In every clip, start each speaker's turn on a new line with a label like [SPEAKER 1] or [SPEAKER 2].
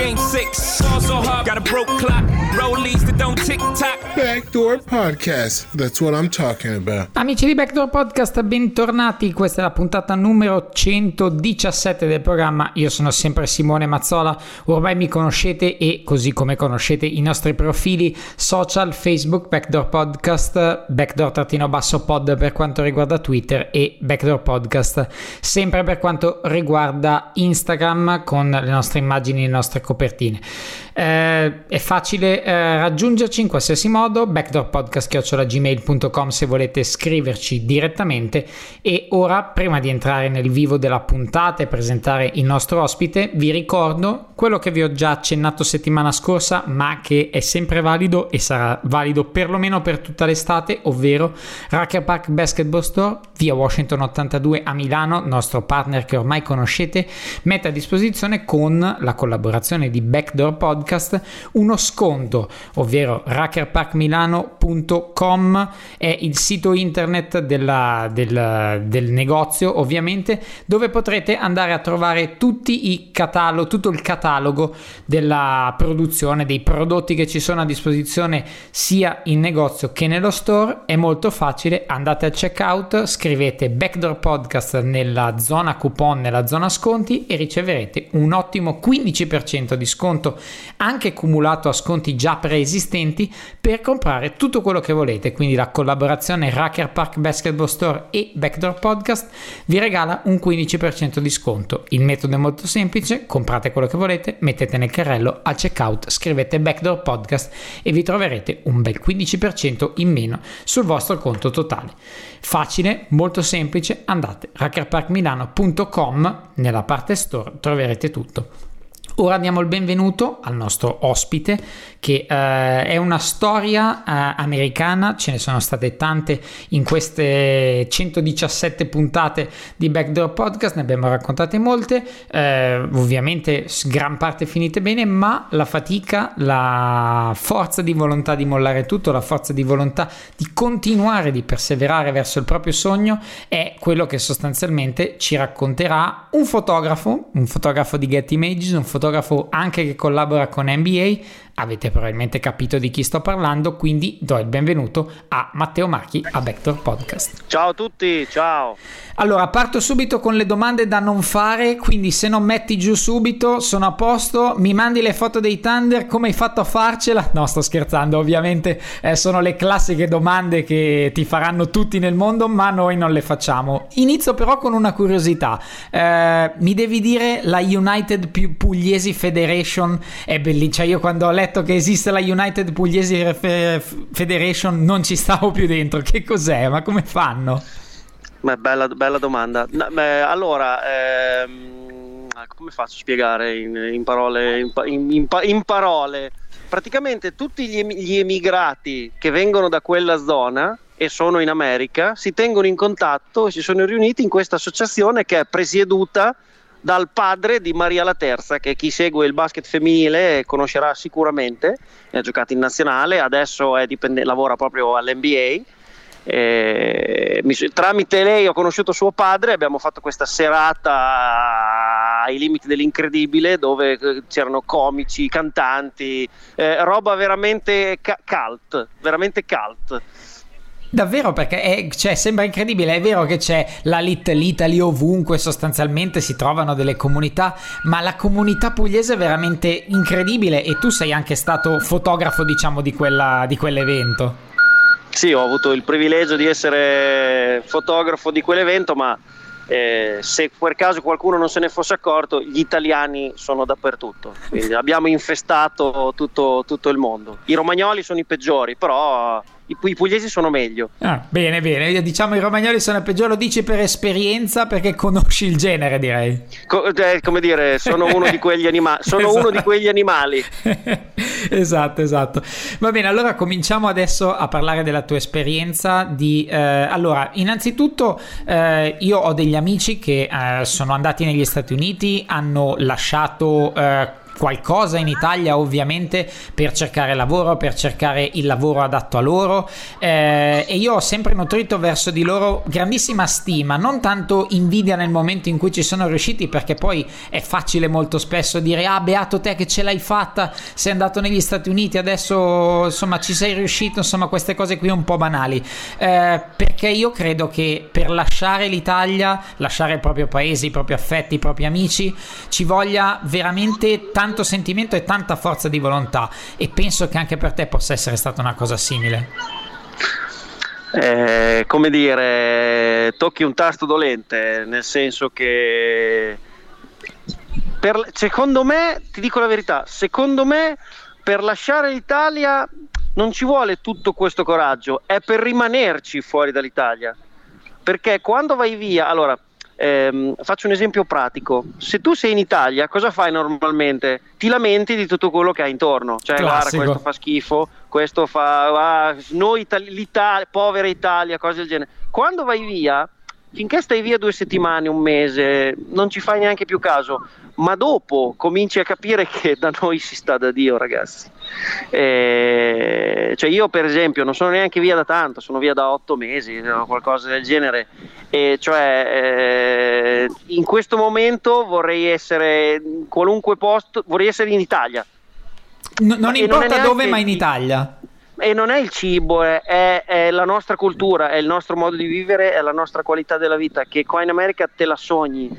[SPEAKER 1] game six. Ball so hard, got a broke clock, rollies that don't tick tock.
[SPEAKER 2] Backdoor Podcast. That's what I'm talking about.
[SPEAKER 3] Amici di Backdoor Podcast, bentornati. Questa è la puntata numero 117 del programma. Io sono sempre Simone Mazzola. Ormai mi conoscete e così come conoscete i nostri profili social, Facebook, Backdoor Podcast, Backdoor-pod per quanto riguarda Twitter e Backdoor Podcast sempre per quanto riguarda Instagram con le nostre immagini e le nostre copertine. Eh, è facile eh, raggiungerci in qualsiasi modo backdoorpodcast.gmail.com se volete scriverci direttamente e ora prima di entrare nel vivo della puntata e presentare il nostro ospite vi ricordo quello che vi ho già accennato settimana scorsa ma che è sempre valido e sarà valido perlomeno per tutta l'estate ovvero Racker Park Basketball Store via Washington 82 a Milano nostro partner che ormai conoscete mette a disposizione con la collaborazione di Backdoor Podcast uno sconto, ovvero rackerparkmilano.com è il sito internet della, del, del, negozio, ovviamente, dove potrete andare a trovare tutti i catalogo, tutto il catalogo della produzione, dei prodotti che ci sono a disposizione sia in negozio che nello store. È molto facile, andate al checkout, scrivete Backdoor Podcast nella zona coupon, nella zona sconti e riceverete un ottimo 15% di sconto anche cumulato a sconti già preesistenti per comprare tutto quello che volete. Quindi la collaborazione Racker Park Basketball Store e Backdoor Podcast vi regala un 15% di sconto. Il metodo è molto semplice, comprate quello che volete, mettete nel carrello al checkout, scrivete Backdoor Podcast e vi troverete un bel 15% in meno sul vostro conto totale. Facile, molto semplice, andate rackerparkmilano.com nella parte store troverete tutto. Ora diamo il benvenuto al nostro ospite che uh, è una storia uh, americana, ce ne sono state tante in queste 117 puntate di Backdoor Podcast, ne abbiamo raccontate molte, uh, ovviamente gran parte finite bene, ma la fatica, la forza di volontà di mollare tutto, la forza di volontà di continuare, di perseverare verso il proprio sogno è quello che sostanzialmente ci racconterà un fotografo, un fotografo di Get Images, un fotografo anche che collabora con NBA, avete probabilmente capito di chi sto parlando, quindi do il benvenuto a Matteo Marchi a Vector Podcast.
[SPEAKER 4] Ciao a tutti, ciao.
[SPEAKER 3] Allora, parto subito con le domande da non fare, quindi se non metti giù subito sono a posto, mi mandi le foto dei Thunder, come hai fatto a farcela? No, sto scherzando, ovviamente eh, sono le classiche domande che ti faranno tutti nel mondo, ma noi non le facciamo. Inizio però con una curiosità, eh, mi devi dire la United Pugliesi Federation è bellissima, cioè io quando ho letto che esiste la United Pugliesi Federation non ci stavo più dentro, che cos'è? Ma come fanno?
[SPEAKER 4] Beh, bella, bella, domanda. No, beh, allora, ehm, come faccio a spiegare in, in parole? In, in, in, parole, praticamente tutti gli, gli emigrati che vengono da quella zona e sono in America si tengono in contatto e si sono riuniti in questa associazione che è presieduta dal padre di Maria la Terza, che chi segue il basket femminile conoscerà sicuramente, ha giocato in nazionale, adesso dipende, lavora proprio all'NBA eh, mi, tramite lei ho conosciuto suo padre, abbiamo fatto questa serata ai limiti dell'incredibile dove eh, c'erano comici, cantanti, eh, roba veramente ca- cult, veramente cult.
[SPEAKER 3] Davvero perché è, cioè, sembra incredibile, è vero che c'è la Little Italy ovunque, sostanzialmente si trovano delle comunità, ma la comunità pugliese è veramente incredibile e tu sei anche stato fotografo diciamo di, quella, di quell'evento.
[SPEAKER 4] Sì, ho avuto il privilegio di essere fotografo di quell'evento, ma eh, se per caso qualcuno non se ne fosse accorto, gli italiani sono dappertutto, quindi abbiamo infestato tutto, tutto, il mondo. I romagnoli sono i peggiori, però i, i pugliesi sono meglio.
[SPEAKER 3] Ah, bene, bene. Diciamo i romagnoli sono peggio, lo dici per esperienza perché conosci il genere, direi.
[SPEAKER 4] Co- eh, come dire, sono uno di quegli, anima- sono
[SPEAKER 3] Esatto.
[SPEAKER 4] uno di quegli animali.
[SPEAKER 3] esatto, esatto. Va bene, allora cominciamo adesso a parlare della tua esperienza. Di, eh, allora, innanzitutto, eh, io ho degli amici che eh, sono andati negli Stati Uniti, hanno lasciato. Qualcosa in Italia ovviamente per cercare lavoro, per cercare il lavoro adatto a loro. Eh, e io ho sempre nutrito verso di loro grandissima stima, non tanto invidia nel momento in cui ci sono riusciti perché poi è facile molto spesso dire ah beato te che ce l'hai fatta, sei andato negli Stati Uniti, adesso insomma ci sei riuscito, insomma queste cose qui un po' banali, eh, perché io credo che per lasciare l'Italia, lasciare il proprio paese, i propri affetti, i propri amici, ci voglia veramente tanto sentimento e tanta forza di volontà e penso che anche per te possa essere stata una cosa simile.
[SPEAKER 4] Eh, come dire, tocchi un tasto dolente, nel senso che per- secondo me, ti dico la verità, secondo me per lasciare l'Italia non ci vuole tutto questo coraggio, è per rimanerci fuori dall'Italia. Perché quando vai via, allora ehm, faccio un esempio pratico, se tu sei in Italia cosa fai normalmente? Ti lamenti di tutto quello che hai intorno, cioè guarda questo fa schifo, questo fa, ah, noi Itali- l'Italia, povera Italia, cose del genere. Quando vai via, finché stai via due settimane, un mese, non ci fai neanche più caso, ma dopo cominci a capire che da noi si sta da Dio, ragazzi. Eh, cioè io per esempio non sono neanche via da tanto, sono via da otto mesi o qualcosa del genere. E cioè eh, in questo momento vorrei essere in qualunque posto, vorrei essere in Italia.
[SPEAKER 3] No- non
[SPEAKER 4] e
[SPEAKER 3] importa
[SPEAKER 4] non
[SPEAKER 3] dove, ma in Italia.
[SPEAKER 4] E non è il cibo, è, è- è la nostra cultura, è il nostro modo di vivere, è la nostra qualità della vita che qua in America te la sogni.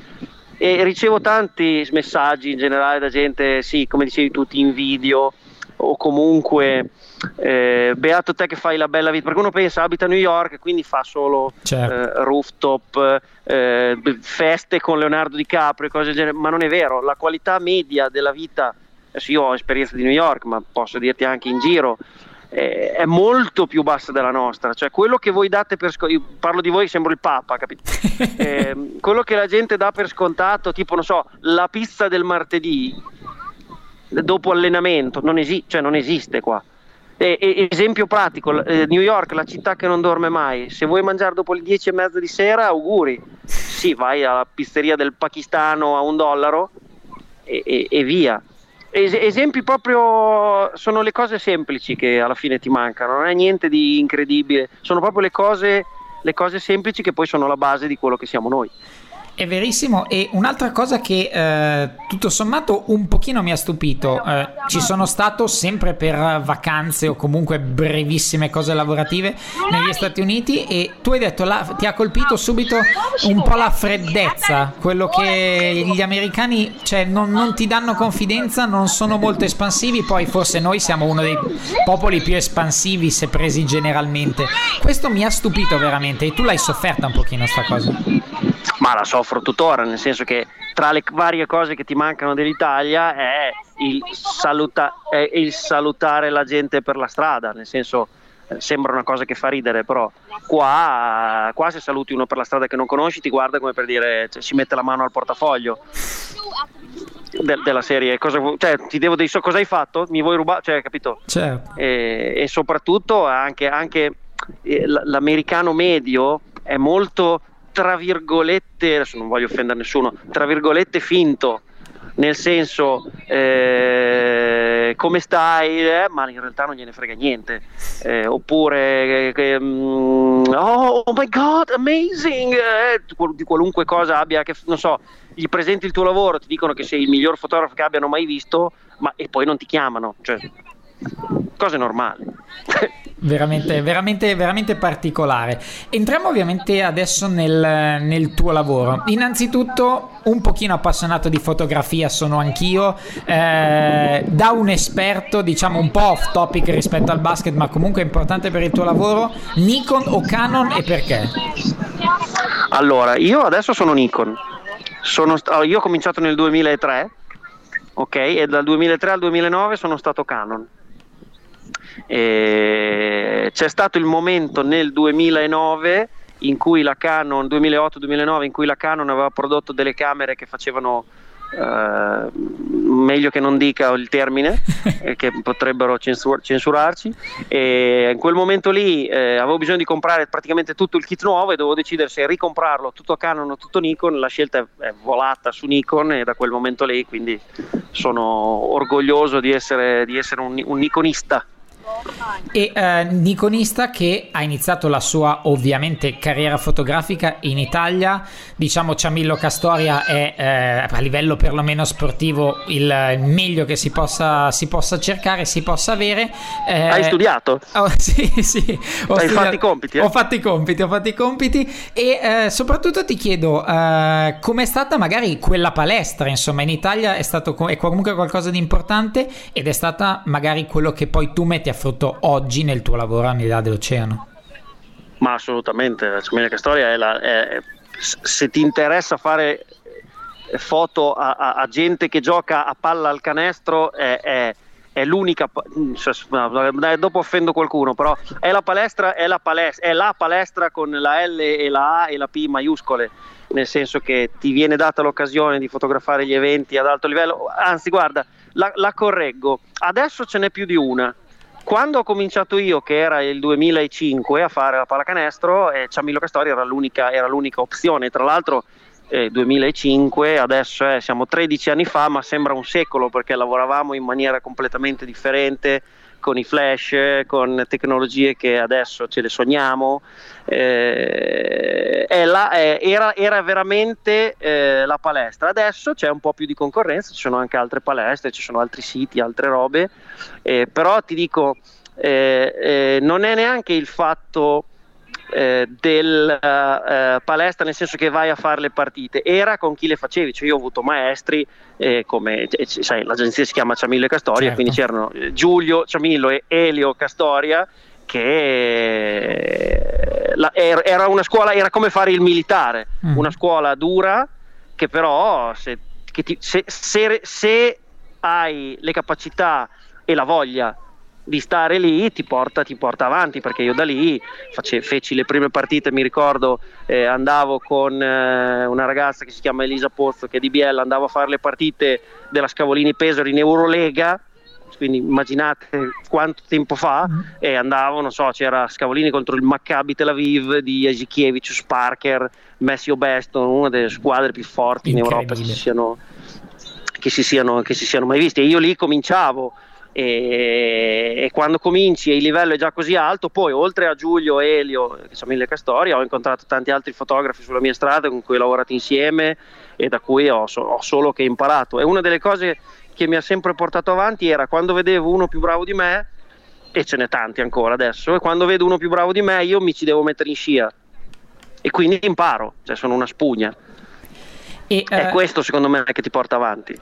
[SPEAKER 4] E ricevo tanti messaggi in generale da gente, sì, come dicevi tu, ti invidio o comunque eh, beato te che fai la bella vita, perché uno pensa abita a New York e quindi fa solo
[SPEAKER 3] Certo.
[SPEAKER 4] eh, rooftop, eh, feste con Leonardo DiCaprio cose del genere, ma non è vero, la qualità media della vita, adesso io ho esperienza di New York, ma posso dirti anche in giro, eh, è molto più bassa della nostra, cioè quello che voi date per scontato, parlo di voi, sembro il Papa, capito? Eh, quello che la gente dà per scontato, tipo, non so, la pizza del martedì dopo allenamento, non, esi- cioè, non esiste qua. E- e- esempio pratico, eh, New York, la città che non dorme mai, se vuoi mangiare dopo le 10 e mezza di sera, auguri, sì, vai alla pizzeria del pakistano a un dollaro e, e- e via. Es- esempi proprio sono le cose semplici che alla fine ti mancano, non è niente di incredibile, sono proprio le cose, le cose semplici che poi sono la base di quello che siamo noi.
[SPEAKER 3] È verissimo e un'altra cosa che eh, tutto sommato un pochino mi ha stupito, eh, ci sono stato sempre per vacanze o comunque brevissime cose lavorative negli Stati Uniti e tu hai detto la- ti ha colpito subito un po' la freddezza, quello che gli americani cioè, non, non ti danno confidenza, non sono molto espansivi, poi forse noi siamo uno dei popoli più espansivi se presi generalmente. Questo mi ha stupito veramente e tu l'hai sofferta un pochino sta cosa.
[SPEAKER 4] Ma la soffro tuttora, nel senso che tra le varie cose che ti mancano dell'Italia è il, saluta- è il salutare la gente per la strada, nel senso eh, sembra una cosa che fa ridere, però qua, qua se saluti uno per la strada che non conosci ti guarda come per dire, cioè, si mette la mano al portafoglio de- della serie, cosa, cioè ti devo dire so cosa hai fatto? Mi vuoi rubare? Cioè, capito?
[SPEAKER 3] Certo.
[SPEAKER 4] e, e soprattutto anche, anche, eh, l'americano medio è molto tra virgolette adesso non voglio offendere nessuno tra virgolette finto nel senso eh, come stai eh, ma in realtà non gliene frega niente. Eh, oppure eh, mm, oh, oh my god amazing eh, di qualunque cosa abbia che non so gli presenti il tuo lavoro ti dicono che sei il miglior fotografo che abbiano mai visto ma e poi non ti chiamano cioè cose normali
[SPEAKER 3] Veramente, veramente, veramente particolare. Entriamo ovviamente adesso nel, nel tuo lavoro. Innanzitutto, un pochino appassionato di fotografia sono anch'io. Eh, da un esperto, diciamo un po' off topic rispetto al basket, ma comunque importante per il tuo lavoro. Nikon o Canon e perché?
[SPEAKER 4] Allora, io adesso sono Nikon. Sono io ho cominciato nel 2003, ok? E dal 2003 al 2009 sono stato Canon. E c'è stato il momento nel 2009 in cui la Canon 2008-2009 in cui la Canon aveva prodotto delle camere che facevano Uh, meglio che non dica il termine eh, che potrebbero censur- censurarci. E in quel momento lì eh, avevo bisogno di comprare praticamente tutto il kit nuovo e dovevo decidere se ricomprarlo tutto Canon o tutto Nikon. La scelta è, è volata su Nikon e da quel momento lì quindi sono orgoglioso di essere, di essere un, un Nikonista
[SPEAKER 3] e eh, Nikonista che ha iniziato la sua ovviamente carriera fotografica in Italia, diciamo Ciamillo Castoria è eh, a livello perlomeno sportivo il meglio che si possa, si possa cercare, si possa avere.
[SPEAKER 4] Eh, Hai studiato?
[SPEAKER 3] Oh, sì, sì.
[SPEAKER 4] Ho Hai fatto i compiti? Eh?
[SPEAKER 3] Ho fatto i compiti, ho fatto i compiti e eh, soprattutto ti chiedo eh, com'è stata magari quella palestra, insomma in Italia è stato è comunque qualcosa di importante ed è stata magari quello che poi tu metti a frutto oggi nel tuo lavoro a Nidà dell'Oceano?
[SPEAKER 4] Ma assolutamente, la Ciamilia Storia è, la, è se ti interessa fare foto a, a, a, gente che gioca a palla al canestro è, è, è l'unica cioè, dopo offendo qualcuno però è la palestra è la palestra, è la palestra con la L e la A e la P maiuscole nel senso che ti viene data l'occasione di fotografare gli eventi ad alto livello. Anzi guarda la, la correggo. Adesso ce n'è più di una quando ho cominciato io, che era il 2005, a fare la pallacanestro, eh, Ciamillo Castori era l'unica, era l'unica opzione. Tra l'altro, eh, 2005, adesso eh, siamo 13 anni fa, ma sembra un secolo perché lavoravamo in maniera completamente differente con i flash, con tecnologie che adesso ce le sogniamo. Eh, la, eh, era, era, veramente eh, la palestra. Adesso c'è un po' più di concorrenza, ci sono anche altre palestre, ci sono altri siti, altre robe, eh, però ti dico, eh, eh, non è neanche il fatto eh, del uh, palestra nel senso che vai a fare le partite era con chi le facevi cioè io ho avuto maestri eh, come sai, l'agenzia si chiama Ciamillo e Castoria certo. quindi c'erano Giulio Ciamillo e Elio Castoria che la, era una scuola era come fare il militare mm. una scuola dura che però se, che ti, se, se, se hai le capacità e la voglia di stare lì ti porta, ti porta, avanti perché io da lì face, feci le prime partite mi ricordo eh, andavo con eh, una ragazza che si chiama Elisa Pozzo che è di Biella andavo a fare le partite della Scavolini Pesaro in Eurolega quindi immaginate quanto tempo fa e andavo, non so, c'era Scavolini contro il Maccabi Tel Aviv di Esikiewicz, Sparker, Messi Obeston, una delle squadre più forti in Europa che si siano, che si siano, che si siano mai viste e io lì cominciavo e, e, quando cominci e il livello è già così alto, poi oltre a Giulio, Elio, che sono mille Castoria, ho incontrato tanti altri fotografi sulla mia strada con cui ho lavorato insieme e da cui ho, ho solo che imparato. E una delle cose che mi ha sempre portato avanti era quando vedevo uno più bravo di me, e ce n'è tanti ancora adesso, e quando vedo uno più bravo di me io mi ci devo mettere in scia e quindi imparo, cioè sono una spugna. E, è uh, questo secondo me che ti porta avanti.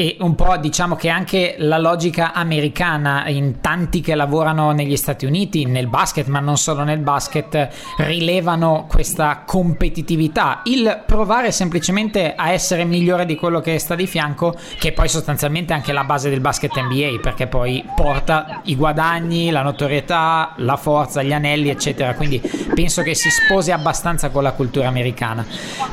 [SPEAKER 3] E un po' diciamo che anche la logica americana in tanti che lavorano negli Stati Uniti, nel basket, ma non solo nel basket, rilevano questa competitività, il provare semplicemente a essere migliore di quello che sta di fianco, che poi sostanzialmente è anche la base del basket NBA, perché poi porta i guadagni, la notorietà, la forza, gli anelli, eccetera. Quindi penso che si sposi abbastanza con la cultura americana.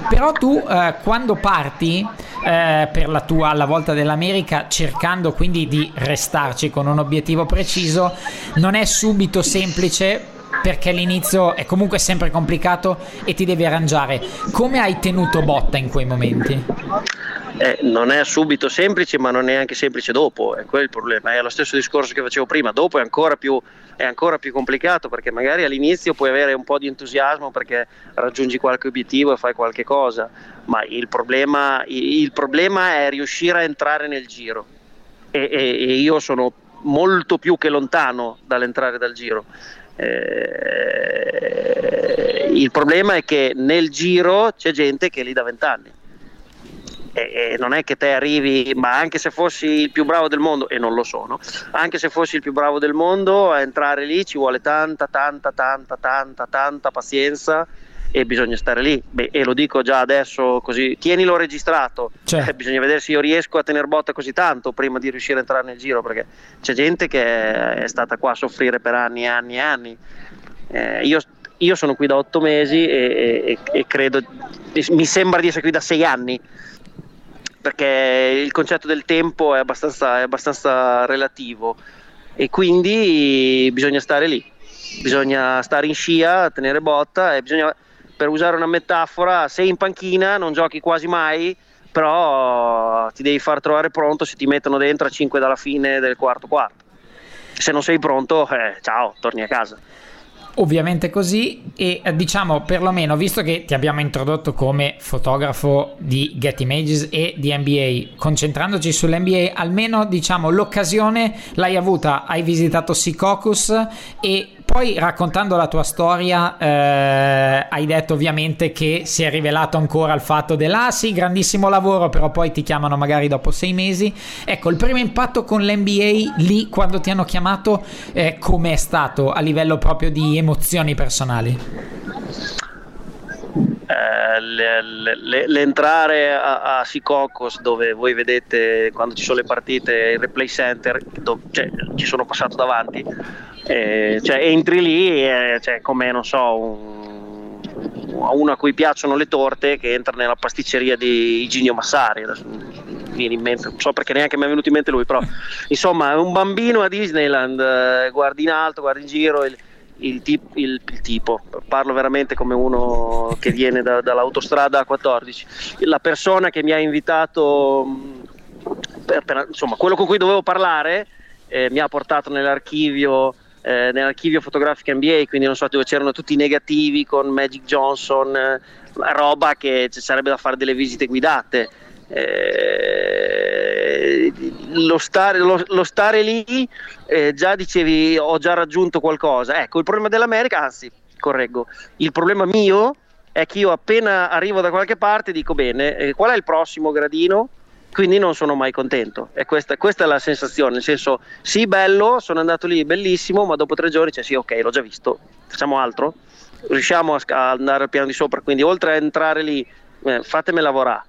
[SPEAKER 3] Però tu eh, quando parti eh, per la tua alla volta dell'America cercando quindi di restarci con un obiettivo preciso non è subito semplice perché l'inizio è comunque sempre complicato e ti devi arrangiare come hai tenuto botta in quei momenti?
[SPEAKER 4] Eh, non è subito semplice ma non è anche semplice dopo è quello il problema. È lo stesso discorso che facevo prima. Dopo è ancora più è ancora più complicato perché magari all'inizio puoi avere un po' di entusiasmo perché raggiungi qualche obiettivo e fai qualche cosa, ma il problema, il problema è riuscire a entrare nel giro. E, e, e io sono molto più che lontano dall'entrare dal giro. Eh, il problema è che nel giro c'è gente che è lì da vent'anni e, non è che te arrivi, ma anche se fossi il più bravo del mondo, e non lo sono, anche se fossi il più bravo del mondo, a entrare lì ci vuole tanta, tanta, tanta, tanta, tanta pazienza e bisogna stare lì. Beh, e lo dico già adesso così, tienilo registrato.
[SPEAKER 3] Cioè.
[SPEAKER 4] Eh, bisogna vedere se io riesco a tenere botta così tanto prima di riuscire a entrare nel giro, perché c'è gente che è stata qua a soffrire per anni e anni e anni. Eh, io, io sono qui da otto mesi e, e- e credo, mi sembra di essere qui da sei anni perché il concetto del tempo è abbastanza, è abbastanza relativo e quindi bisogna stare lì, bisogna stare in scia, tenere botta e bisogna, per usare una metafora, sei in panchina, non giochi quasi mai, però ti devi far trovare pronto se ti mettono dentro a 5 dalla fine del quarto quarto. Se non sei pronto, eh, ciao, torni a casa.
[SPEAKER 3] Ovviamente così e eh, diciamo perlomeno visto che ti abbiamo introdotto come fotografo di Get Images e di NBA concentrandoci sull'NBA almeno diciamo l'occasione l'hai avuta hai visitato Secocus e poi raccontando la tua storia eh, hai detto ovviamente che si è rivelato ancora il fatto dell'ah sì grandissimo lavoro però poi ti chiamano magari dopo sei mesi. Ecco il primo impatto con l'NBA lì quando ti hanno chiamato eh, com'è stato a livello proprio di emozioni personali?
[SPEAKER 4] Eh, le- le- l'entrare a, a Sicocos dove voi vedete quando ci sono le partite il replay center dove, cioè, ci sono passato davanti eh, cioè entri lì e cioè, come non so un, uno a cui piacciono le torte che entra nella pasticceria di Iginio Massari. Viene in mente non so perché neanche mi è venuto in mente lui però insomma un bambino a Disneyland eh, guardi in alto guardi in giro il, il, tip- il- il tipo, parlo veramente come uno che viene da- dall'autostrada A14, la persona che mi ha invitato, mh, per- per- insomma, quello con cui dovevo parlare, eh, mi ha portato nell'archivio, eh, nell'archivio fotografico NBA, quindi non so dove c'erano tutti i negativi con Magic Johnson, eh, roba che ci sarebbe da fare delle visite guidate. Eh, lo, stare, lo- lo stare lì eh, già dicevi ho già raggiunto qualcosa ecco il problema dell'America anzi correggo il problema mio è che io appena arrivo da qualche parte dico bene eh, qual è il prossimo gradino quindi non sono mai contento. E questa, questa è la sensazione nel senso sì bello sono andato lì bellissimo ma dopo tre giorni cioè sì ok l'ho già visto. Facciamo altro? Riusciamo a, a andare al piano di sopra? Quindi oltre a entrare lì eh, fatemi lavorare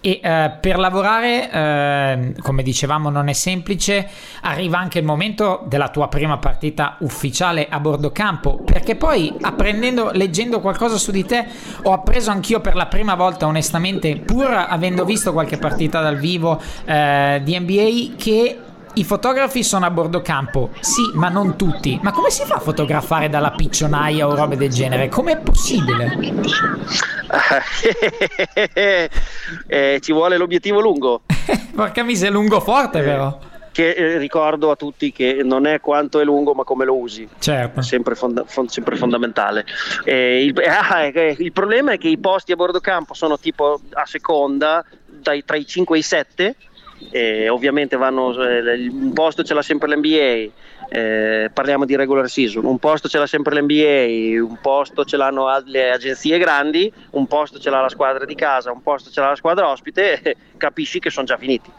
[SPEAKER 3] E eh, per lavorare, eh, come dicevamo, non è semplice. Arriva anche il momento della tua prima partita ufficiale a bordo campo. Perché poi, apprendendo, leggendo qualcosa su di te, ho appreso anch'io per la prima volta, onestamente, pur avendo visto qualche partita dal vivo eh, di NBA, che. I fotografi sono a bordo campo, sì, ma non tutti. Ma come si fa a fotografare dalla piccionaia o robe del genere? Com'è possibile?
[SPEAKER 4] Eh, ci vuole l'obiettivo lungo
[SPEAKER 3] Porca miseria, lungo forte, però.
[SPEAKER 4] che eh, ricordo a tutti che non è quanto è lungo ma come lo usi
[SPEAKER 3] Certo.
[SPEAKER 4] sempre, fonda- fon- sempre fondamentale Eh, il, ah, eh, il problema è che i posti a bordo campo sono tipo a seconda dai, tra i 5 e i 7 e ovviamente vanno eh, un posto ce l'ha sempre l'NBA eh, parliamo di regular season un posto ce l'ha sempre l'NBA un posto ce l'hanno le agenzie grandi un posto ce l'ha la squadra di casa un posto ce l'ha la squadra ospite capisci che sono già finiti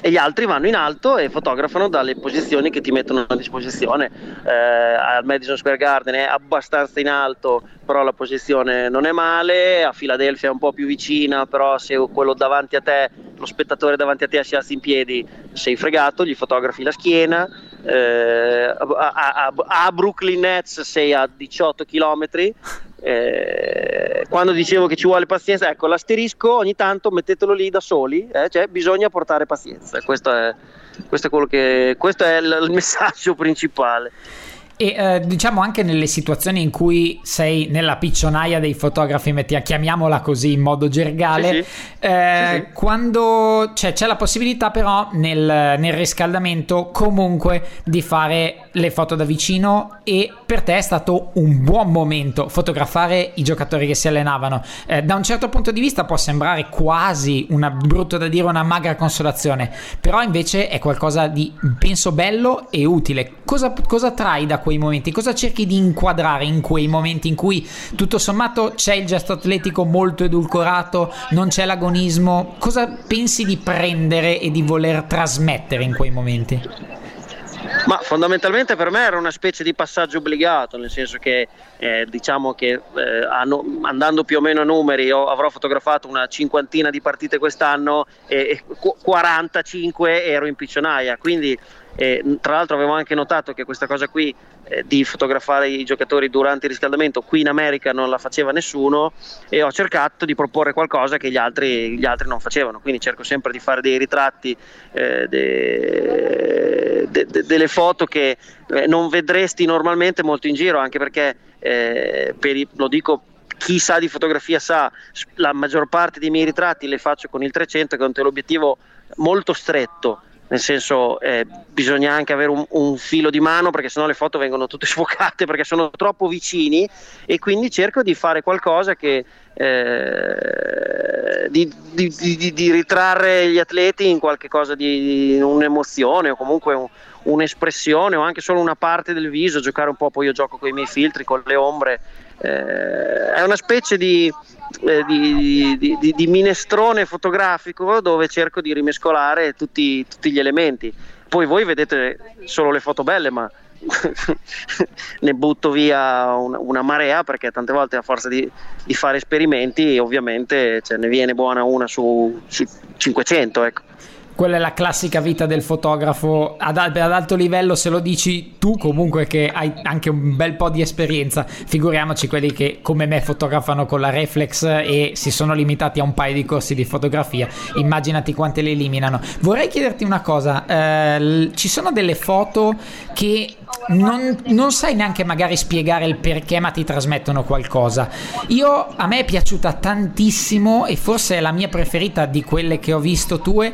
[SPEAKER 4] e gli altri vanno in alto e fotografano dalle posizioni che ti mettono a disposizione. Eh, al Madison Square Garden è abbastanza in alto, però la posizione non è male, a Filadelfia è un po' più vicina, però se quello davanti a te, lo spettatore davanti a te si alza in piedi, sei fregato, gli fotografi la schiena. Eh, a, a- a- Brooklyn Nets sei a 18 km. Eh, quando dicevo che ci vuole pazienza, ecco l'asterisco ogni tanto mettetelo lì da soli, eh, cioè bisogna portare pazienza. Questo è, questo è, che, questo è il, il messaggio principale.
[SPEAKER 3] E eh, diciamo anche nelle situazioni in cui sei nella piccionaia dei fotografi, mettia- chiamiamola così in modo gergale,
[SPEAKER 4] Sì, sì.
[SPEAKER 3] eh,
[SPEAKER 4] Sì,
[SPEAKER 3] quando cioè, c'è la possibilità però nel, nel riscaldamento comunque di fare le foto da vicino e per te è stato un buon momento fotografare i giocatori che si allenavano. Eh, da un certo punto di vista può sembrare quasi una brutto da dire una magra consolazione, però invece è qualcosa di penso bello e utile. Cosa, cosa trai da quei momenti? Cosa cerchi di inquadrare in quei momenti in cui tutto sommato c'è il gesto atletico molto edulcorato, non c'è l'agonismo? Cosa pensi di prendere e di voler trasmettere in quei momenti?
[SPEAKER 4] Ma fondamentalmente per me era una specie di passaggio obbligato, nel senso che eh, diciamo che eh, hanno, andando più o meno a numeri io avrò fotografato una cinquantina di partite quest'anno e, e 45 ero in piccionaia, quindi eh, tra l'altro avevo anche notato che questa cosa qui eh, di fotografare i giocatori durante il riscaldamento qui in America non la faceva nessuno e ho cercato di proporre qualcosa che gli altri, gli altri non facevano, quindi cerco sempre di fare dei ritratti, eh, de, de, de, delle foto che eh, non vedresti normalmente molto in giro, anche perché eh, i, lo dico chi sa di fotografia sa, la maggior parte dei miei ritratti le faccio con il 300 che è un teleobiettivo molto stretto nel senso eh, bisogna anche avere un, un, filo di mano perché sennò le foto vengono tutte sfocate perché sono troppo vicini e quindi cerco di fare qualcosa che eh, di, di, di, di, ritrarre gli atleti in qualche cosa di un'emozione o comunque un, un'espressione o anche solo una parte del viso giocare un po' poi io gioco con i miei filtri con le ombre eh, è una specie di, eh, di, di, di, minestrone fotografico dove cerco di rimescolare tutti, tutti gli elementi. Poi voi vedete solo le foto belle, ma ne butto via una, una, marea perché tante volte a forza di, di fare esperimenti ovviamente cioè, ne viene buona una su, su 500 ecco
[SPEAKER 3] quella è la classica vita del fotografo. Ad, ad, alto livello se lo dici tu comunque che hai anche un bel po' di esperienza. Figuriamoci quelli che come me fotografano con la reflex e si sono limitati a un paio di corsi di fotografia. Immaginati quante le eliminano. Vorrei chiederti una cosa. Eh, ci sono delle foto che non, non, sai neanche magari spiegare il perché, ma ti trasmettono qualcosa. Io a me è piaciuta tantissimo e forse è la mia preferita di quelle che ho visto tue,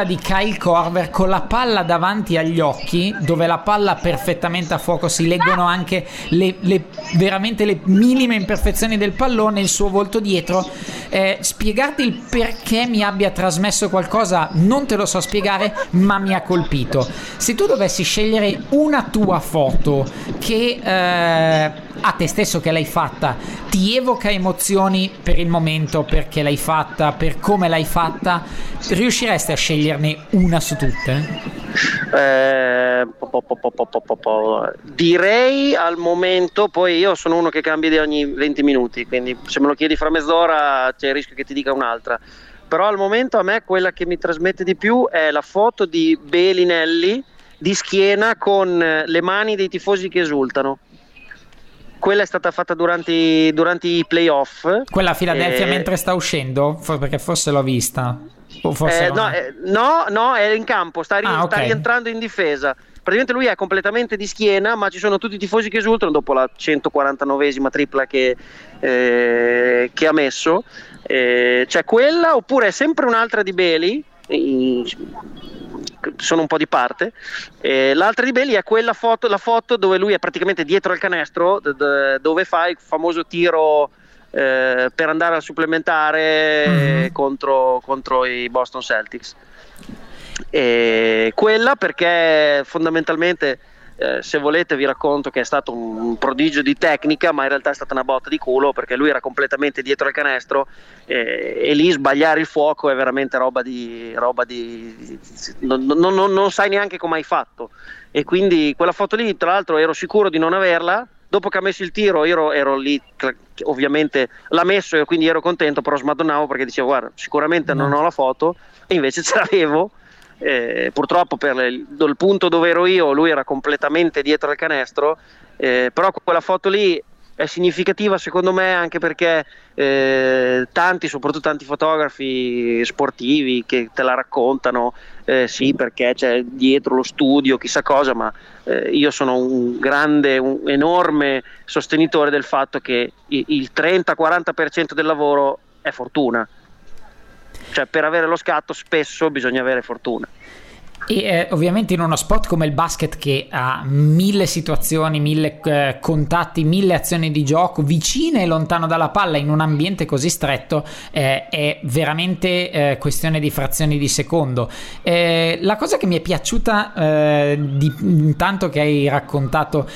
[SPEAKER 3] quella di Kyle Corver con la palla davanti agli occhi, dove la palla perfettamente a fuoco, si leggono anche le, le veramente le minime imperfezioni del pallone, il suo volto dietro. Eh, spiegarti il perché mi abbia trasmesso qualcosa non te lo so spiegare, ma mi ha colpito. Se tu dovessi scegliere una tua foto che eh, a te stesso che l'hai fatta ti evoca emozioni per il momento, perché l'hai fatta, per come l'hai fatta, riusciresti a sceglierne una su tutte?
[SPEAKER 4] Eh, po, po, po, direi al momento, poi io sono uno che cambia di ogni 20 minuti, quindi se me lo chiedi fra mezz'ora c'è il rischio che ti dica un'altra. Però al momento a me quella che mi trasmette di più è la foto di Belinelli di schiena con le mani dei tifosi che esultano. Quella è stata fatta durante, durante i playoff.
[SPEAKER 3] Quella a Filadelfia e... mentre sta uscendo? Perché forse l'ho vista.
[SPEAKER 4] Eh, no, eh, no, no, è in campo, sta, ri- ah, okay. sta rientrando in difesa praticamente lui è completamente di schiena, ma ci sono tutti i tifosi che esultano dopo la 149esima tripla che, eh, che ha messo. Eh, c'è quella, oppure è sempre un'altra di Beli, sono un po' di parte. Eh, l'altra di Belli è quella foto, la foto dove lui è praticamente dietro al canestro, d- d- dove fa il famoso tiro eh, per andare al supplementare mm-hmm. contro, contro, i Boston Celtics. E quella perché fondamentalmente eh, se volete vi racconto che è stato un prodigio di tecnica, ma in realtà è stata una botta di culo perché lui era completamente dietro al canestro eh, e lì sbagliare il fuoco è veramente roba di... Roba di, non, non, non, non sai neanche come hai fatto. E quindi quella foto lì, tra l'altro, ero sicuro di non averla. Dopo che ha messo il tiro, io ero, ero lì, ovviamente l'ha messo e quindi ero contento, però smadonnavo perché dicevo, guarda, sicuramente non ho la foto, e invece ce l'avevo eh, purtroppo per il, il, punto dove ero io lui era completamente dietro al canestro, eh, però quella foto lì è significativa secondo me anche perché eh, tanti, soprattutto tanti fotografi sportivi che te la raccontano, eh, sì perché c'è dietro lo studio, chissà cosa, ma eh, io sono un grande, un enorme sostenitore del fatto che il 30-40% del lavoro è fortuna cioè per avere lo scatto spesso bisogna avere fortuna.
[SPEAKER 3] E eh, ovviamente in uno sport come il basket che ha mille situazioni, mille eh, contatti, mille azioni di gioco vicine e lontano dalla palla in un ambiente così stretto eh, è veramente eh, questione di frazioni di secondo. Eh, la cosa che mi è piaciuta eh, di, intanto che hai raccontato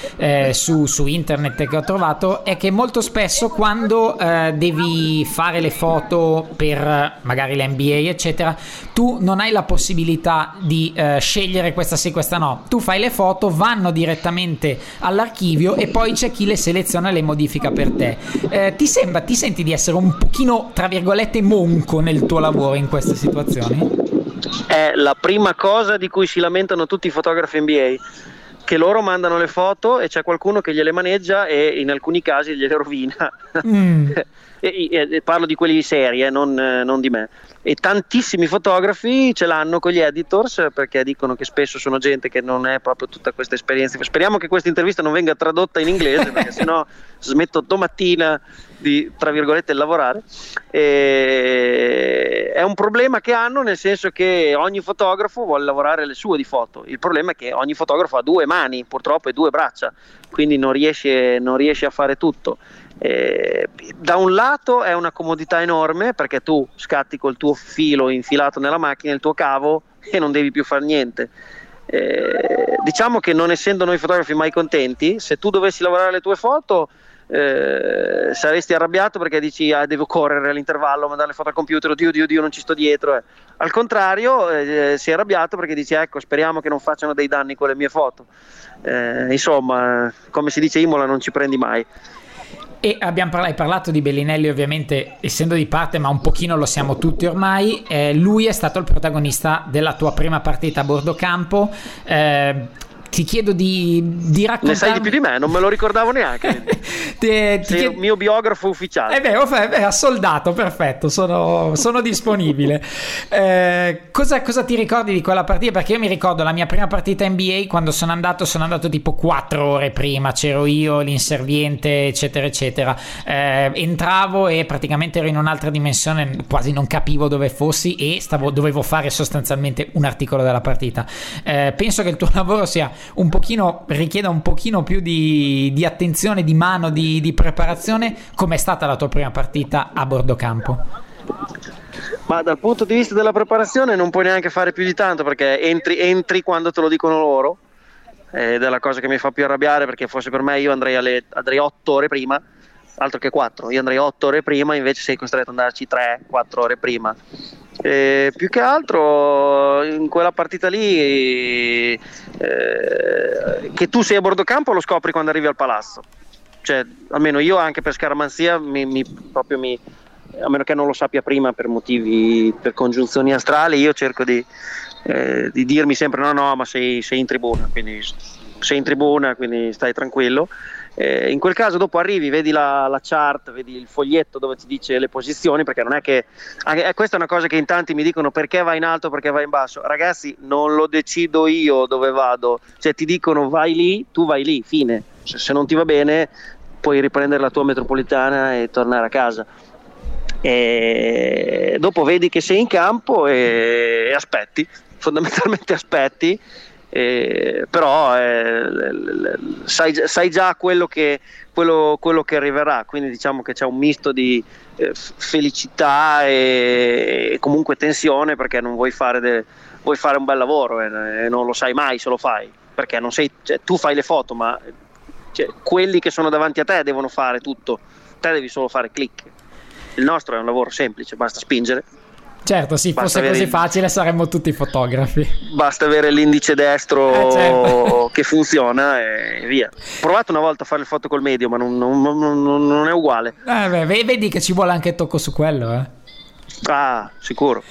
[SPEAKER 3] su, su, internet che ho trovato è che molto spesso quando devi fare le foto per magari l'NBA eccetera tu non hai la possibilità di eh, scegliere questa sì, questa no. Tu fai le foto, vanno direttamente all'archivio e poi c'è chi le seleziona e le modifica per te. Eh, ti sembra, ti senti di essere un pochino, tra virgolette, monco nel tuo lavoro in queste situazioni?
[SPEAKER 4] È la prima cosa di cui si lamentano tutti i fotografi NBA che loro mandano le foto e c'è qualcuno che gliele maneggia e in alcuni casi gliele rovina. Mm. e, e, parlo di quelli seri, eh, non, non, di me. E tantissimi fotografi ce l'hanno con gli editors perché dicono che spesso sono gente che non è proprio tutta questa esperienza. Speriamo che questa intervista non venga tradotta in inglese perché sennò smetto domattina di, tra virgolette, lavorare. E è un problema che hanno nel senso che ogni fotografo vuole lavorare le sue di foto. Il problema è che ogni fotografo ha due mani, purtroppo, e due braccia, quindi non riesce, non riesce a fare tutto. Eh, da un lato è una comodità enorme perché tu scatti col tuo filo infilato nella macchina, il tuo cavo e non devi più fare niente. Eh, diciamo che non essendo noi fotografi mai contenti, se tu dovessi lavorare le tue foto eh, saresti arrabbiato perché dici ah, devo correre all'intervallo, mandare le foto al computer, oddio, oddio, oddio non ci sto dietro. Eh. Al contrario, eh, sei arrabbiato perché dici ecco, speriamo che non facciano dei danni con le mie foto. Eh, insomma, come si dice Imola, non ci prendi mai.
[SPEAKER 3] E abbiamo parlato, hai parlato di Bellinelli, ovviamente, essendo di parte, ma un pochino lo siamo tutti ormai. Eh, lui è stato il protagonista della tua prima partita a bordo campo. Eh, ti chiedo di, di raccontare.
[SPEAKER 4] Ne sai di più di me, non me lo ricordavo neanche. ti, ti chiedo... il mio biografo ufficiale.
[SPEAKER 3] Eh beh, oh, beh, soldato, perfetto, sono, sono disponibile. Eh, cosa, cosa, ti ricordi di quella partita? Perché io mi ricordo la mia prima partita NBA, quando sono andato, sono andato tipo quattro ore prima, c'ero io, l'inserviente, eccetera, eccetera. Eh, entravo e praticamente ero in un'altra dimensione, quasi non capivo dove fossi e stavo, dovevo fare sostanzialmente un articolo della partita. Eh, penso che il tuo lavoro sia un pochino, richieda un pochino più di, di attenzione, di mano, di, di preparazione. Com'è stata la tua prima partita a bordo campo?
[SPEAKER 4] Ma dal punto di vista della preparazione non puoi neanche fare più di tanto perché entri, entri quando te lo dicono loro ed è la cosa che mi fa più arrabbiare perché fosse per me io andrei, alle, andrei 8 ore prima altro che 4, io andrei 8 ore prima invece sei costretto ad andarci 3-4 ore prima e più che altro in quella partita lì eh, che tu sei a bordo campo lo scopri quando arrivi al palazzo. Cioè, almeno io anche per scaramanzia mi, mi, proprio mi, a meno che non lo sappia prima per motivi, per congiunzioni astrali, io cerco di, eh, di dirmi sempre no no ma sei, sei in tribuna, quindi sei in tribuna, quindi stai tranquillo eh, in quel caso dopo arrivi, vedi la, la, chart, vedi il foglietto dove ti dice le posizioni, perché non è che... Anche, eh, questa è una cosa che in tanti mi dicono perché vai in alto, perché vai in basso. Ragazzi, non lo decido io dove vado, cioè ti dicono vai lì, tu vai lì, fine. Se, se non ti va bene puoi riprendere la tua metropolitana e tornare a casa. E dopo vedi che sei in campo e, e aspetti, fondamentalmente aspetti eh, però eh, sai, sai, già quello che, quello, quello che, arriverà, quindi diciamo che c'è un misto di eh, felicità e, e, comunque tensione perché non vuoi fare, de, vuoi fare un bel lavoro e, e, non lo sai mai se lo fai, perché sei, cioè, tu fai le foto ma cioè, quelli che sono davanti a te devono fare tutto, te devi solo fare click. Il nostro è un lavoro semplice, basta spingere
[SPEAKER 3] Certo, se fosse così il... facile saremmo tutti fotografi.
[SPEAKER 4] Basta avere l'indice destro eh, certo. che funziona e via. Ho provato una volta a fare le foto col medio, ma non, non, non, non è uguale.
[SPEAKER 3] Eh beh, vedi che ci vuole anche tocco su quello, eh.
[SPEAKER 4] Ah, sicuro.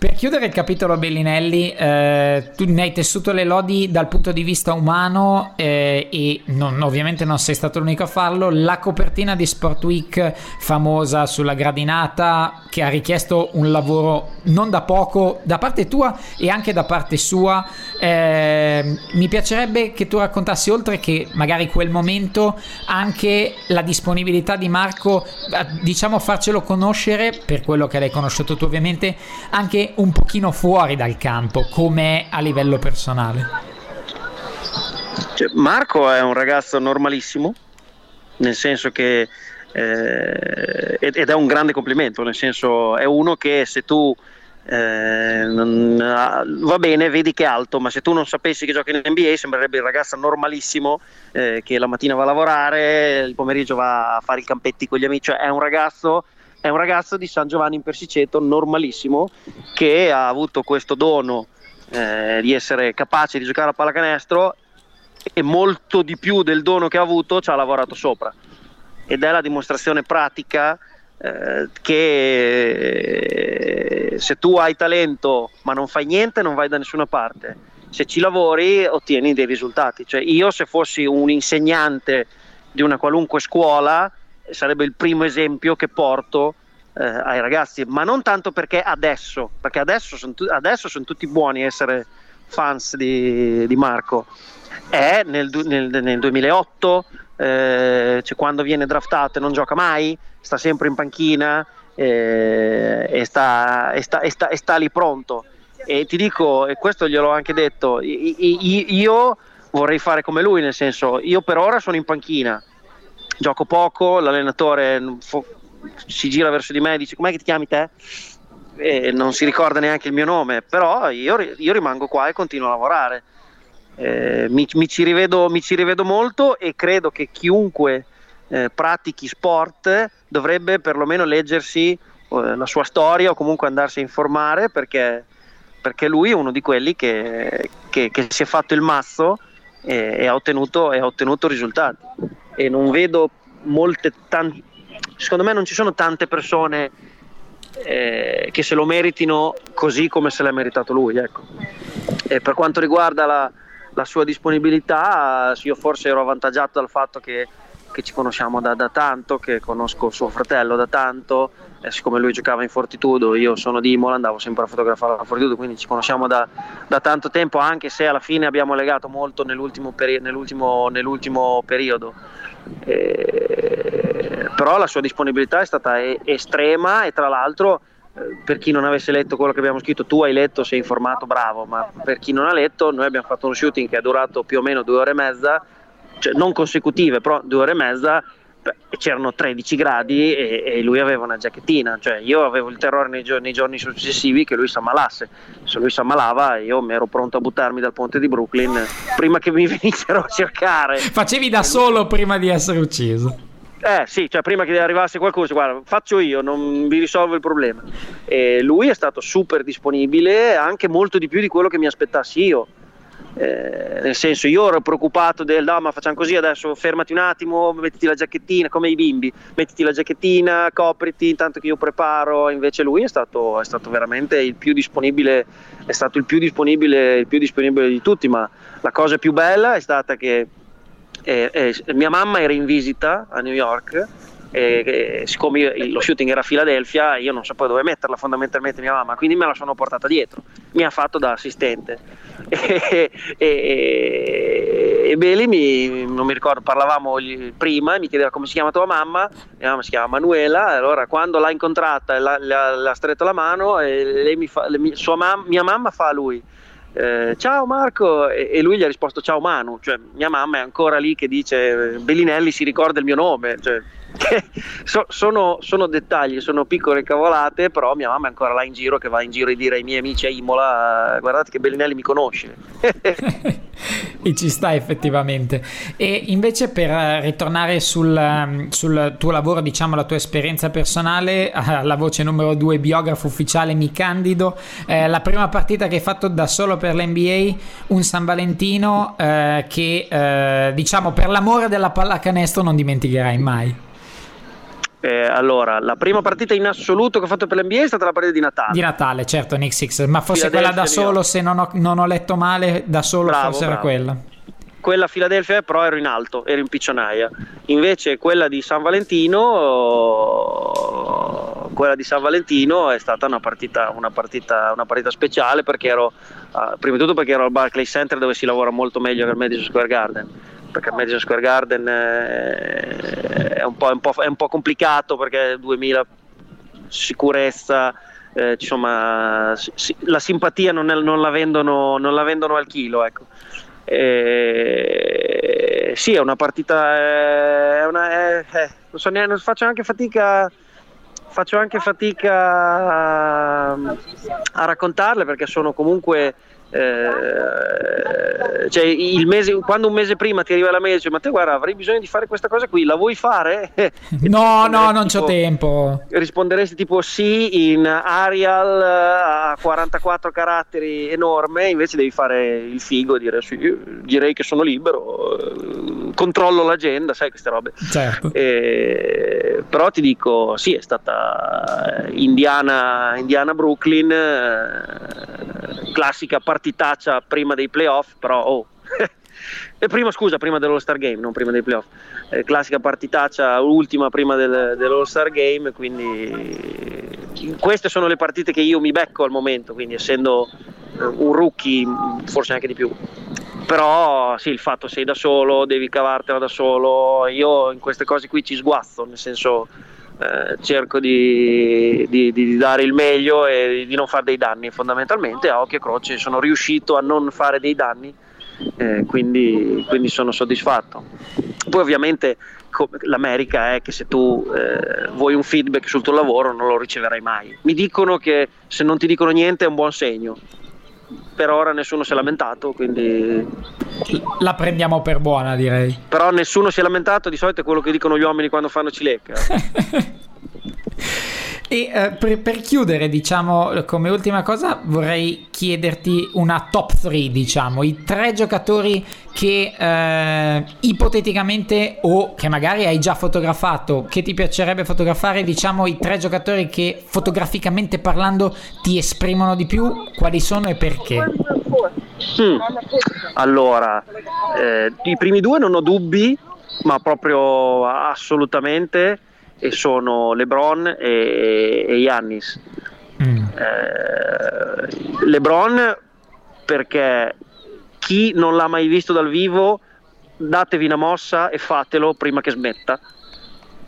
[SPEAKER 3] Per chiudere il capitolo Bellinelli, eh, tu ne hai tessuto le lodi dal punto di vista umano eh, e non, ovviamente non sei stato l'unico a farlo. La copertina di Sport Week famosa sulla gradinata che ha richiesto un lavoro non da poco da parte tua e anche da parte sua. Eh, mi piacerebbe che tu raccontassi oltre che magari quel momento anche la disponibilità di Marco, diciamo farcelo conoscere per quello che l'hai conosciuto tu ovviamente, anche un pochino fuori dal campo, come a livello personale?
[SPEAKER 4] Cioè, Marco è un ragazzo normalissimo, nel senso che eh, ed è un grande complimento, nel senso è uno che se tu eh, non, va bene, vedi che è alto, ma se tu non sapessi che gioca in NBA sembrerebbe il ragazzo normalissimo eh, che la mattina va a lavorare, il pomeriggio va a fare i campetti con gli amici, cioè è un ragazzo è un ragazzo di San Giovanni in Persiceto normalissimo che ha avuto questo dono eh, di essere capace di giocare a pallacanestro e molto di più del dono che ha avuto ci ha lavorato sopra. Ed è la dimostrazione pratica eh, che se tu hai talento ma non fai niente non vai da nessuna parte. Se ci lavori ottieni dei risultati. Cioè io se fossi un insegnante di una qualunque scuola sarebbe il primo esempio che porto eh, ai ragazzi ma non tanto perché adesso perché adesso sono, tu- adesso sono tutti buoni a essere fans di, di Marco è nel, nel, nel 2008 eh, cioè quando viene draftato e non gioca mai, sta sempre in panchina eh, e, sta, e, sta, e, sta, e, sta, lì pronto. E ti dico, e questo gliel'ho anche detto, io vorrei fare come lui, nel senso, io per ora sono in panchina, gioco poco, l'allenatore si gira verso di me e dice com'è che ti chiami te? E non si ricorda neanche il mio nome, però io, io rimango qua e continuo a lavorare eh, mi, mi, ci rivedo, mi, ci rivedo, molto e credo che chiunque eh, pratichi sport dovrebbe perlomeno leggersi eh, la sua storia o comunque andarsi a informare perché, perché lui è uno di quelli che, che, che si è fatto il mazzo e, e, ha ottenuto, e, ha ottenuto, risultati e non vedo molte tante secondo me non ci sono tante persone eh, che se lo meritino così come se l'ha meritato lui ecco. per quanto riguarda la, la sua disponibilità, io forse ero avvantaggiato dal fatto che, che ci conosciamo da, da, tanto, che conosco suo fratello da tanto, e siccome lui giocava in Fortitudo, io sono di Imola, andavo sempre a fotografare la Fortitudo, quindi ci conosciamo da, da tanto tempo, anche se alla fine abbiamo legato molto nell'ultimo, peri- nell'ultimo, nell'ultimo periodo. Eh, però la sua disponibilità è stata estrema e tra l'altro eh, per chi non avesse letto quello che abbiamo scritto, tu hai letto, sei informato, bravo, ma per chi non ha letto, noi abbiamo fatto uno shooting che è durato più o meno due ore e mezza, cioè non consecutive, però due ore e mezza, c'erano 13 gradi e, e, lui aveva una giacchettina, cioè io avevo il terrore nei giorni, nei giorni successivi che lui si ammalasse, se lui si ammalava io mi ero pronto a buttarmi dal ponte di Brooklyn prima che mi venissero a cercare.
[SPEAKER 3] Facevi da solo prima di essere ucciso.
[SPEAKER 4] Eh sì, cioè prima che arrivasse qualcuno, guarda, faccio io, non vi risolvo il problema. E lui è stato super disponibile, anche molto di più di quello che mi aspettassi io. Eh, nel senso, io ero preoccupato del no, ma facciamo così adesso, fermati un attimo, mettiti la giacchettina, come i bimbi, mettiti la giacchettina, copriti intanto che io preparo. Invece lui è stato, è stato veramente il più disponibile, è stato il più disponibile, il più disponibile di tutti. Ma la cosa più bella è stata che e, e, mia mamma era in visita a New York e, siccome io, lo shooting era a Filadelfia io non sapevo dove metterla fondamentalmente mia mamma quindi me la sono portata dietro. Mi ha fatto da assistente. E, e, e Beli mi, non mi ricordo parlavamo prima mi chiedeva come si chiama tua mamma mia mamma si chiama Manuela allora quando l'ha incontrata le ha stretto la mano e mi fa, le, mam, mia mamma fa a lui eh, ciao Marco e, e, lui gli ha risposto ciao Manu, cioè mia mamma è ancora lì che dice Bellinelli si ricorda il mio nome, cioè, so, sono, sono, dettagli, sono piccole cavolate, però mia mamma è ancora là in giro che va in giro a dire ai miei amici a Imola guardate che Bellinelli mi conosce.
[SPEAKER 3] e ci sta effettivamente. E invece per ritornare sul, sul, tuo lavoro, diciamo la tua esperienza personale, alla voce numero due, biografo ufficiale mi candido, eh, la prima partita che hai fatto da solo per l'NBA, un San Valentino eh, che eh, diciamo per l'amore della pallacanestro non dimenticherai mai.
[SPEAKER 4] Eh, allora, la prima partita in assoluto che ho fatto per l'NBA è stata la partita di Natale.
[SPEAKER 3] Di Natale, certo, Nick Six, ma forse quella da solo, se non ho, non ho, letto male, da solo bravo, forse bravo. era quella.
[SPEAKER 4] Quella a Filadelfia però ero in alto, ero in piccionaia. Invece quella di San Valentino, quella di San Valentino è stata una partita, una partita, una partita speciale perché ero, uh, prima di tutto perché ero al Barclays Center dove si lavora molto meglio che al Madison Square Garden perché Madison Square Garden è un po', è un è un po complicato perché 2000 sicurezza, eh, insomma, si, la simpatia non, è, non, la vendono, non, la vendono, al chilo. Ecco. E, sì, è una partita, è una, eh, non so neanche, faccio anche fatica faccio anche fatica a, a, raccontarle perché sono comunque Eh, cioè il mese, quando un mese prima ti arriva la mail dice ma te guarda avrei bisogno di fare questa cosa qui la vuoi fare?
[SPEAKER 3] no no non c'ho tempo
[SPEAKER 4] risponderesti tipo sì in Arial a 44 caratteri enorme invece devi fare il figo e dire sì direi che sono libero eh, controllo l'agenda sai queste robe
[SPEAKER 3] certo.
[SPEAKER 4] eh, però ti dico sì è stata Indiana, Indiana Brooklyn eh, classica partitaccia prima dei playoff, però oh. e prima scusa, prima dell'All Star Game, non prima dei playoff. Eh, classica partitaccia ultima prima del, dell'All Star Game, quindi queste sono le partite che io mi becco al momento, quindi essendo un rookie forse anche di più. Però sì, il fatto sei da solo, devi cavartela da solo, io in queste cose qui ci sguazzo, nel senso eh, cerco di, di, di, dare il meglio e di non fare dei danni fondamentalmente a occhio e croce sono riuscito a non fare dei danni eh, quindi, quindi, sono soddisfatto. Poi ovviamente l'America è che se tu eh, vuoi un feedback sul tuo lavoro non lo riceverai mai. Mi dicono che se non ti dicono niente è un buon segno per ora nessuno si è lamentato, quindi...
[SPEAKER 3] La prendiamo per buona, direi.
[SPEAKER 4] Però nessuno si è lamentato, di solito è quello che dicono gli uomini quando fanno cilecca.
[SPEAKER 3] E eh, per, per, chiudere, diciamo, come ultima cosa, vorrei chiederti una top 3, diciamo, i tre giocatori che eh, ipoteticamente o che magari hai già fotografato, che ti piacerebbe fotografare, diciamo, i tre giocatori che fotograficamente parlando ti esprimono di più, quali sono e perché?
[SPEAKER 4] Mm. Allora, eh, i primi due non ho dubbi, ma proprio assolutamente e sono LeBron e, e Giannis. Mm. Eh, LeBron perché chi non l'ha mai visto dal vivo datevi una mossa e fatelo prima che smetta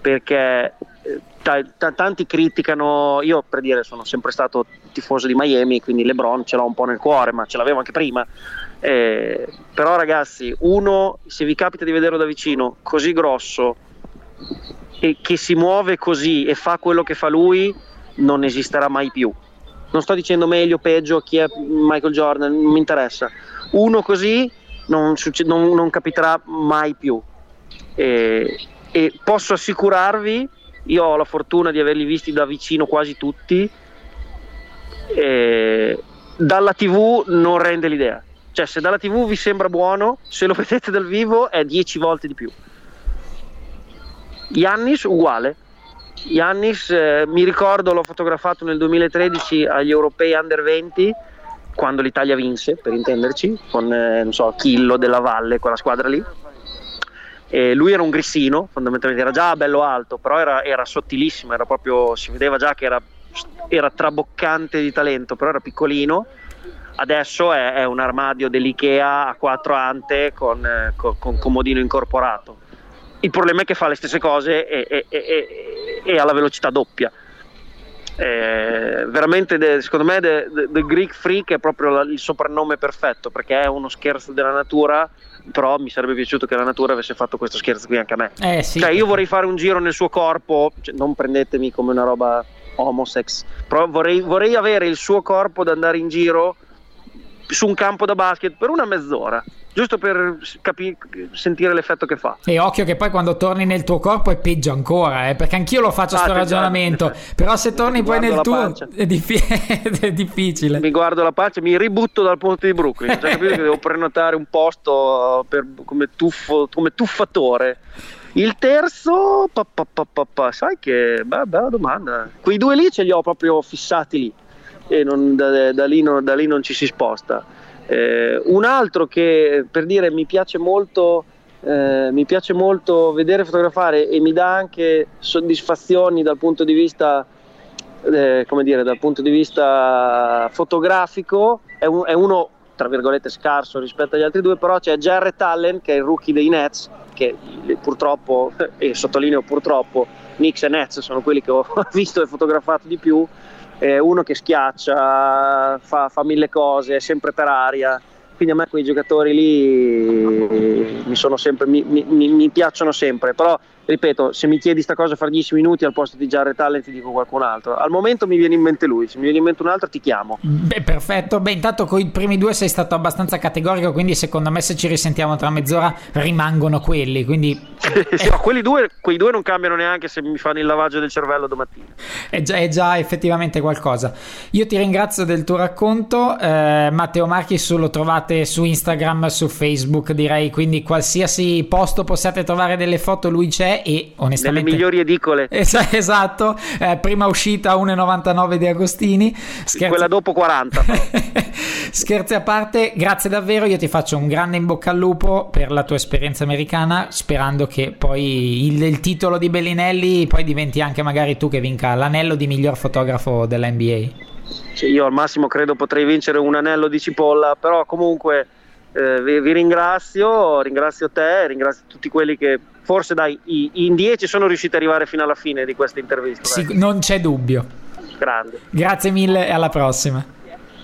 [SPEAKER 4] perché eh, t- t- tanti criticano io per dire sono sempre stato tifoso di Miami quindi LeBron ce l'ho un po' nel cuore ma ce l'avevo anche prima eh, però ragazzi uno se vi capita di vederlo da vicino così grosso e che si muove così e fa quello che fa lui non esisterà mai più. Non sto dicendo meglio o peggio chi è Michael Jordan, non mi interessa. Uno così non, succe- non, non capiterà mai più. E, e, posso assicurarvi, io ho la fortuna di averli visti da vicino quasi tutti, dalla TV non rende l'idea. Cioè se dalla TV vi sembra buono, se lo vedete dal vivo è 10 volte di più. Yannis uguale. Yannis eh, mi ricordo l'ho fotografato nel 2013 agli europei under 20 quando l'Italia vinse, per intenderci, con eh, non so, Chillo della Valle, quella squadra lì. E lui era un grissino, fondamentalmente era già bello alto, però era, era sottilissimo, era proprio, si vedeva già che era, era, traboccante di talento, però era piccolino. Adesso è, è un armadio dell'IKEA a quattro ante con, eh, con, con comodino incorporato il problema è che fa le stesse cose e, e, e, alla velocità doppia. Eh, veramente, de, secondo me, The, the, Greek Freak è proprio il soprannome perfetto perché è uno scherzo della natura. Però mi sarebbe piaciuto che la natura avesse fatto questo scherzo qui anche a me.
[SPEAKER 3] Eh, sì,
[SPEAKER 4] cioè, io vorrei fare un giro nel suo corpo, cioè, non prendetemi come una roba homosex, però vorrei, vorrei avere il suo corpo da andare in giro su un campo da basket per una mezz'ora giusto per capi- sentire l'effetto che fa.
[SPEAKER 3] E occhio che poi quando torni nel tuo corpo è peggio ancora, eh, perché anch'io lo faccio questo ah, ragionamento, esatto. però se torni poi nel tuo è, diffi- è, difficile.
[SPEAKER 4] Mi guardo la pancia, mi ributto dal ponte di Brooklyn, cioè, capito che devo prenotare un posto per, come, tuffo, come tuffatore. Il terzo, pa, pa, pa, sai che beh, bella domanda. Quei due lì ce li ho proprio fissati lì e non, da, da, lì non, da lì non ci si sposta. Eh, un altro che per dire mi piace molto, eh, mi piace molto vedere fotografare e mi dà anche soddisfazioni dal punto di vista, eh, dire, dal punto di vista fotografico, è, un, è, uno tra virgolette scarso rispetto agli altri due, però c'è Jarrett Allen che è il rookie dei Nets, che purtroppo, e sottolineo purtroppo, Knicks e Nets sono quelli che ho visto e fotografato di più è uno che schiaccia, fa, fa, mille cose, è sempre per aria. Quindi a me quei giocatori lì mi, sempre, mi, mi, mi piacciono sempre, però ripeto, se mi chiedi sta cosa fra 10 minuti al posto di Jared Talent ti dico qualcun altro. Al momento mi viene in mente lui, se mi viene in mente un altro ti chiamo.
[SPEAKER 3] Beh, perfetto. Beh, intanto con i primi due sei stato abbastanza categorico, quindi secondo me se ci risentiamo tra mezz'ora rimangono quelli. Quindi
[SPEAKER 4] sì, no, quelli due, quei due non cambiano neanche se mi fanno il lavaggio del cervello domattina.
[SPEAKER 3] È già, è già effettivamente qualcosa. Io ti ringrazio del tuo racconto. Eh, Matteo Marchis lo trovate su Instagram, su Facebook, direi. Quindi qualsiasi posto possiate trovare delle foto, lui c'è e onestamente...
[SPEAKER 4] Nelle migliori edicole.
[SPEAKER 3] Es- esatto, eh, prima uscita 1,99 di Agostini.
[SPEAKER 4] Scherzi... Quella dopo 40.
[SPEAKER 3] Scherzi a parte, grazie davvero. Io ti faccio un grande in bocca al lupo per la tua esperienza americana, sperando che poi il, il titolo di Bellinelli poi diventi anche magari tu che vinca l'anello di miglior fotografo della NBA.
[SPEAKER 4] Cioè io al massimo credo potrei vincere un anello di cipolla, però comunque eh, vi, vi, ringrazio, ringrazio te, ringrazio tutti quelli che forse dai, in 10 sono riusciti ad arrivare fino alla fine di questa intervista.
[SPEAKER 3] Sì, non c'è dubbio.
[SPEAKER 4] Grande.
[SPEAKER 3] Grazie mille e alla prossima.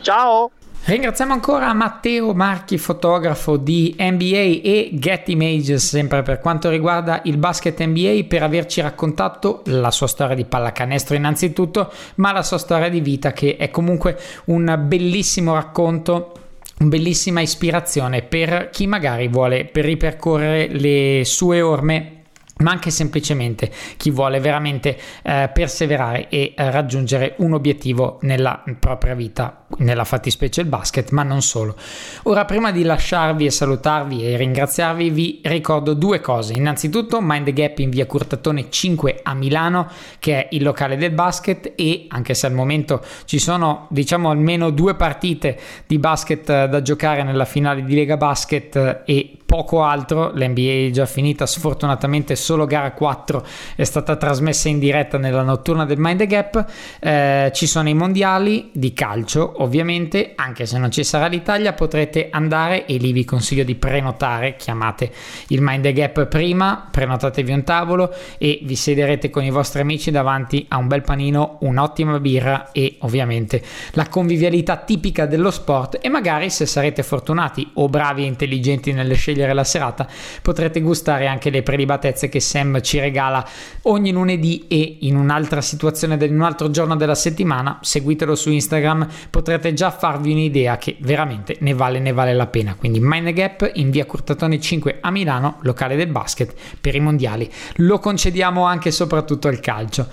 [SPEAKER 4] Ciao.
[SPEAKER 3] Ringraziamo ancora Matteo Marchi, fotografo di NBA e Get Images, sempre per quanto riguarda il basket NBA, per averci raccontato la sua storia di pallacanestro innanzitutto, ma la sua storia di vita che è comunque un bellissimo racconto bellissima ispirazione per chi magari vuole per ripercorrere le sue orme ma anche semplicemente chi vuole veramente eh, perseverare e eh, raggiungere un obiettivo nella propria vita, nella fattispecie il basket, ma non solo. Ora, prima di lasciarvi e salutarvi e ringraziarvi, vi ricordo due cose. Innanzitutto, Mind the Gap in via Curtatone 5 a Milano, che è il locale del basket, e anche se al momento ci sono, diciamo, almeno due partite di basket eh, da giocare nella finale di Lega Basket eh, e poco altro, l'NBA è già finita, sfortunatamente solo gara 4 è stata trasmessa in diretta nella notturna del Mind the Gap, eh, ci sono i mondiali di calcio ovviamente, anche se non ci sarà l'Italia potrete andare e lì vi consiglio di prenotare, chiamate il Mind the Gap prima, prenotatevi un tavolo e vi siederete con i vostri amici davanti a un bel panino, un'ottima birra e ovviamente la convivialità tipica dello sport. E magari se sarete fortunati o bravi e intelligenti scelte scegliere la serata, potrete gustare anche le prelibatezze che Sam ci regala ogni lunedì e in un'altra situazione, in un altro giorno della settimana. Seguitelo su Instagram, potrete già farvi un'idea che veramente ne vale, ne vale la pena. Quindi Mind Gap in via Curtatone 5 a Milano, locale del basket per i mondiali. Lo concediamo anche e soprattutto al calcio.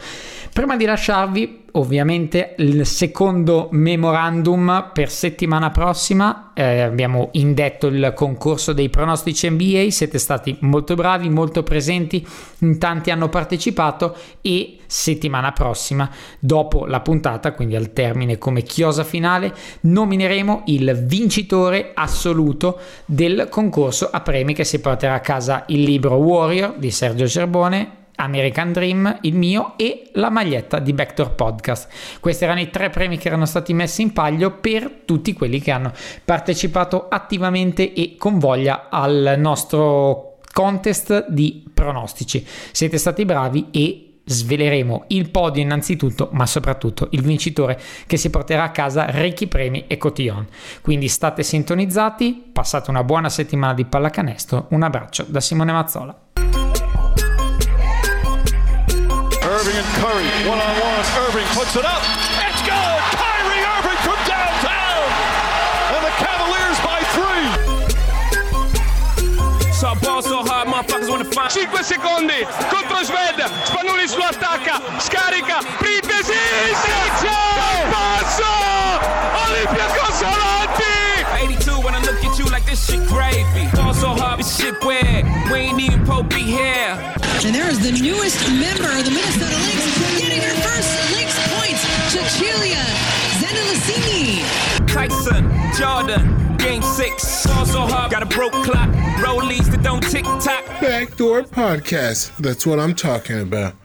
[SPEAKER 3] Prima di lasciarvi, ovviamente il secondo memorandum per settimana prossima. Eh, abbiamo indetto il concorso dei pronostici NBA, siete stati molto bravi, molto presenti, in tanti hanno partecipato e settimana prossima, dopo la puntata, quindi al termine come chiosa finale, nomineremo il vincitore assoluto del concorso a premi che si porterà a casa il libro Warrior di Sergio Cerbone American Dream, il mio e la maglietta di Vector Podcast. Questi erano i tre premi che erano stati messi in palio per tutti quelli che hanno partecipato attivamente e con voglia al nostro contest di pronostici. Siete stati bravi e sveleremo il podio innanzitutto, ma soprattutto il vincitore che si porterà a casa ricchi premi e cotillon. Quindi state sintonizzati, passate una buona settimana di pallacanestro, un abbraccio da Simone Mazzola.
[SPEAKER 5] One on one. Irving puts it up. It's good. Kyrie Irving from downtown. And the Cavaliers by three.
[SPEAKER 1] So ball so hard, motherfuckers wanna find 5 secondi contro Sved, Spanulis lo attacca, scarica, Printesi, Sergio! Passo! Olympiacos avanti! 82 when I look at you like this shit gravy. Ball so hard, this shit weird. We ain't even Pope be here.
[SPEAKER 6] And there is the newest member of the Minnesota Lynx getting her first Lynx points, Cecilia Zendelicini.
[SPEAKER 1] Tyson, Jordan, game six. Ball so hard, got a broke clock. Rollies that don't tick tock.
[SPEAKER 2] Backdoor Podcast. That's what I'm talking about.